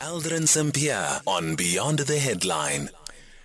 Eldrin St. On Beyond the Headline.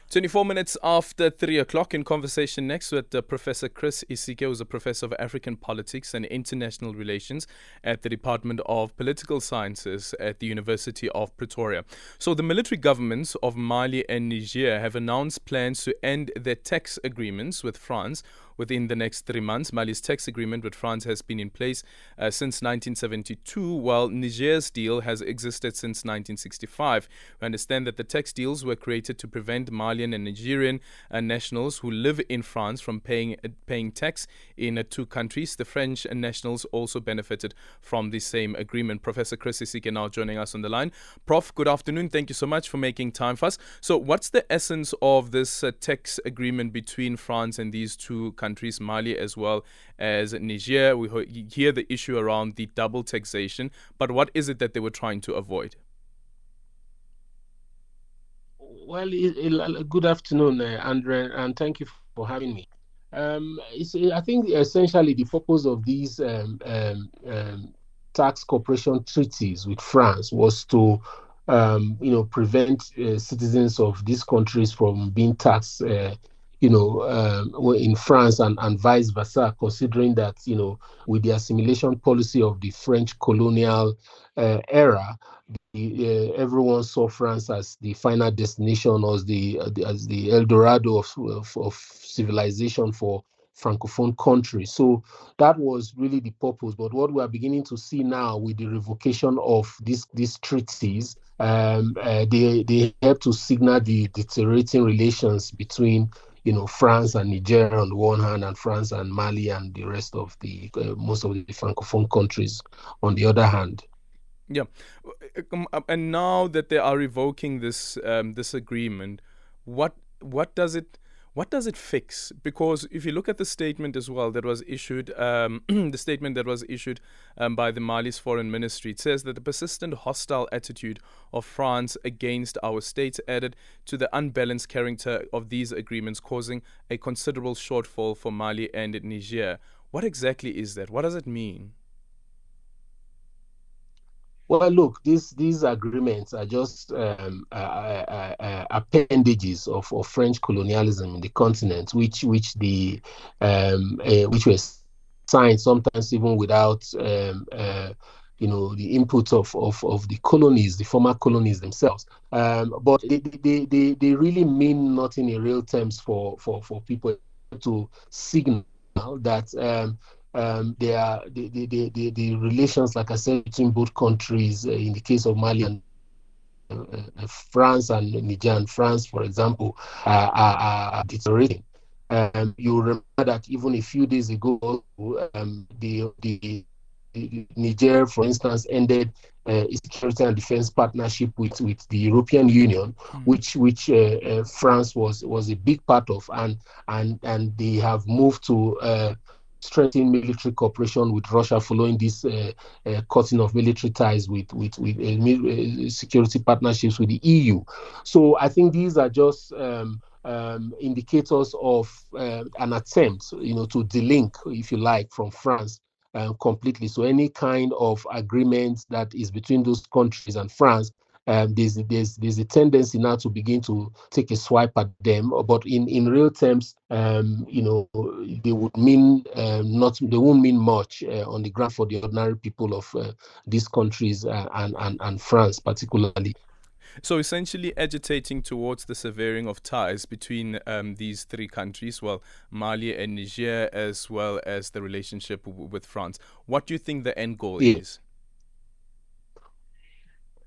24 minutes after 3 o'clock in conversation next with uh, Professor Chris Isike, who's a professor of African politics and international relations at the Department of Political Sciences at the University of Pretoria. So, the military governments of Mali and Niger have announced plans to end their tax agreements with France within the next three months. Mali's tax agreement with France has been in place uh, since 1972, while Niger's deal has existed since 1965. We understand that the tax deals were created to prevent Malian and Nigerian uh, nationals who live in France from paying uh, paying tax in uh, two countries. The French nationals also benefited from the same agreement. Professor Chris Isike now joining us on the line. Prof, good afternoon. Thank you so much for making time for us. So, what's the essence of this uh, tax agreement between France and these two countries? Countries, Mali as well as Niger. We hear the issue around the double taxation, but what is it that they were trying to avoid? Well, good afternoon, uh, Andre, and thank you for having me. Um, I think essentially the purpose of these um, um, um, tax cooperation treaties with France was to, um, you know, prevent uh, citizens of these countries from being taxed uh, you know, um, in France and, and vice versa, considering that, you know, with the assimilation policy of the French colonial uh, era, the, uh, everyone saw France as the final destination, as the, uh, as the El Dorado of, of, of civilization for francophone countries. So that was really the purpose. But what we are beginning to see now with the revocation of these these treaties, um, uh, they they help to signal the deteriorating relations between you know, France and Niger on the one hand, and France and Mali and the rest of the uh, most of the francophone countries on the other hand. Yeah, um, um, and now that they are revoking this um, this agreement, what what does it what does it fix? Because if you look at the statement as well that was issued, um, the statement that was issued um, by the Mali's foreign ministry, it says that the persistent hostile attitude of France against our state added to the unbalanced character of these agreements, causing a considerable shortfall for Mali and Niger. What exactly is that? What does it mean? Well, look, these these agreements are just um, uh, uh, uh, appendages of, of French colonialism in the continent, which which the um, uh, which were signed sometimes even without um, uh, you know the input of, of, of the colonies, the former colonies themselves. Um, but they, they, they, they really mean nothing in real terms for, for, for people to signal that um, um, there are the, the, the, the, relations, like I said, between both countries, uh, in the case of Mali and uh, uh France and Niger and France, for example, are, are, deteriorating. Um, you remember that even a few days ago, um, the, the, the, Niger, for instance, ended uh, security and defense partnership with, with the European Union, mm. which which uh, uh, France was was a big part of, and and and they have moved to uh, strengthen military cooperation with Russia following this uh, uh, cutting of military ties with with, with uh, uh security partnerships with the EU. So I think these are just um, um, indicators of uh, an attempt, you know, to delink, if you like, from France uh, completely. So any kind of agreement that is between those countries and France um, there's there's there's a tendency now to begin to take a swipe at them. But in in real terms, um, you know, they would mean um, not they won't mean much uh, on the ground for the ordinary people of uh, these countries uh, and, and and France particularly. So essentially, agitating towards the severing of ties between um, these three countries, well, Mali and Niger, as well as the relationship w- with France. What do you think the end goal yeah. is?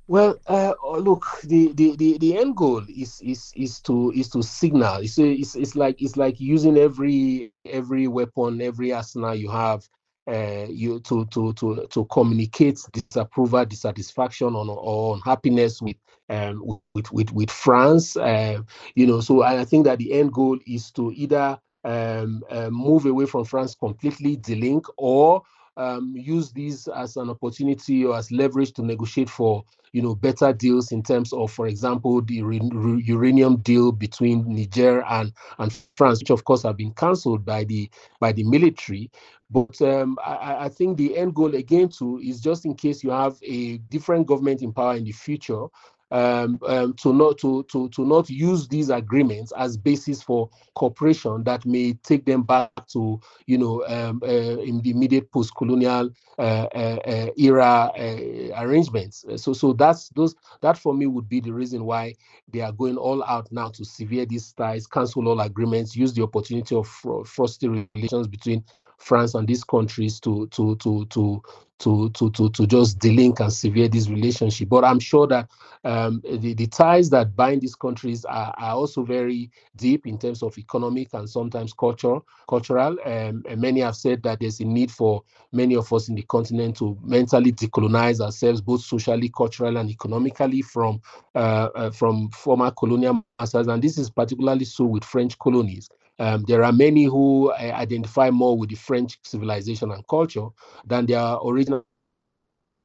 Well, uh, look, the, the, the, the end goal is is is to is to signal. It's, it's it's like it's like using every every weapon, every arsenal you have, uh, you to to to to communicate disapproval, dissatisfaction, on or unhappiness with um with with with France. Uh, you know, so I think that the end goal is to either um, uh, move away from France completely, delink, or um, use these as an opportunity or as leverage to negotiate for you know better deals in terms of for example the uranium deal between Niger and and France which of course have been cancelled by the by the military. But um, I, I, think the end goal again too is just in case you have a different government in power in the future um, um, to not to, to to not use these agreements as basis for cooperation that may take them back to you know um, uh, in the immediate post-colonial uh, uh, uh era uh, arrangements. So so that's those that for me would be the reason why they are going all out now to sever these ties, cancel all agreements, use the opportunity of frosty relations between France and these countries to to to to to to to, to just delink and sever this relationship. But I'm sure that um, the, the ties that bind these countries are, are also very deep in terms of economic and sometimes cultural. Cultural. Um, and many have said that there's a need for many of us in the continent to mentally decolonize ourselves, both socially, culturally, and economically, from uh, uh, from former colonial masters. And this is particularly so with French colonies. Um, there are many who uh, identify more with the French civilization and culture than their original.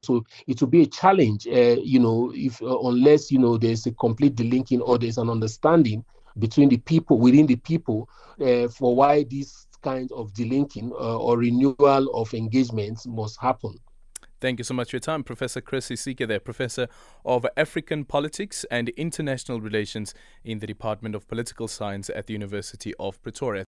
So it will be a challenge, uh, you know, if uh, unless you know there's a complete delinking or there's an understanding between the people within the people uh, for why this kind of delinking uh, or renewal of engagements must happen. Thank you so much for your time, Professor Chris Isike, there, Professor of African Politics and International Relations in the Department of Political Science at the University of Pretoria.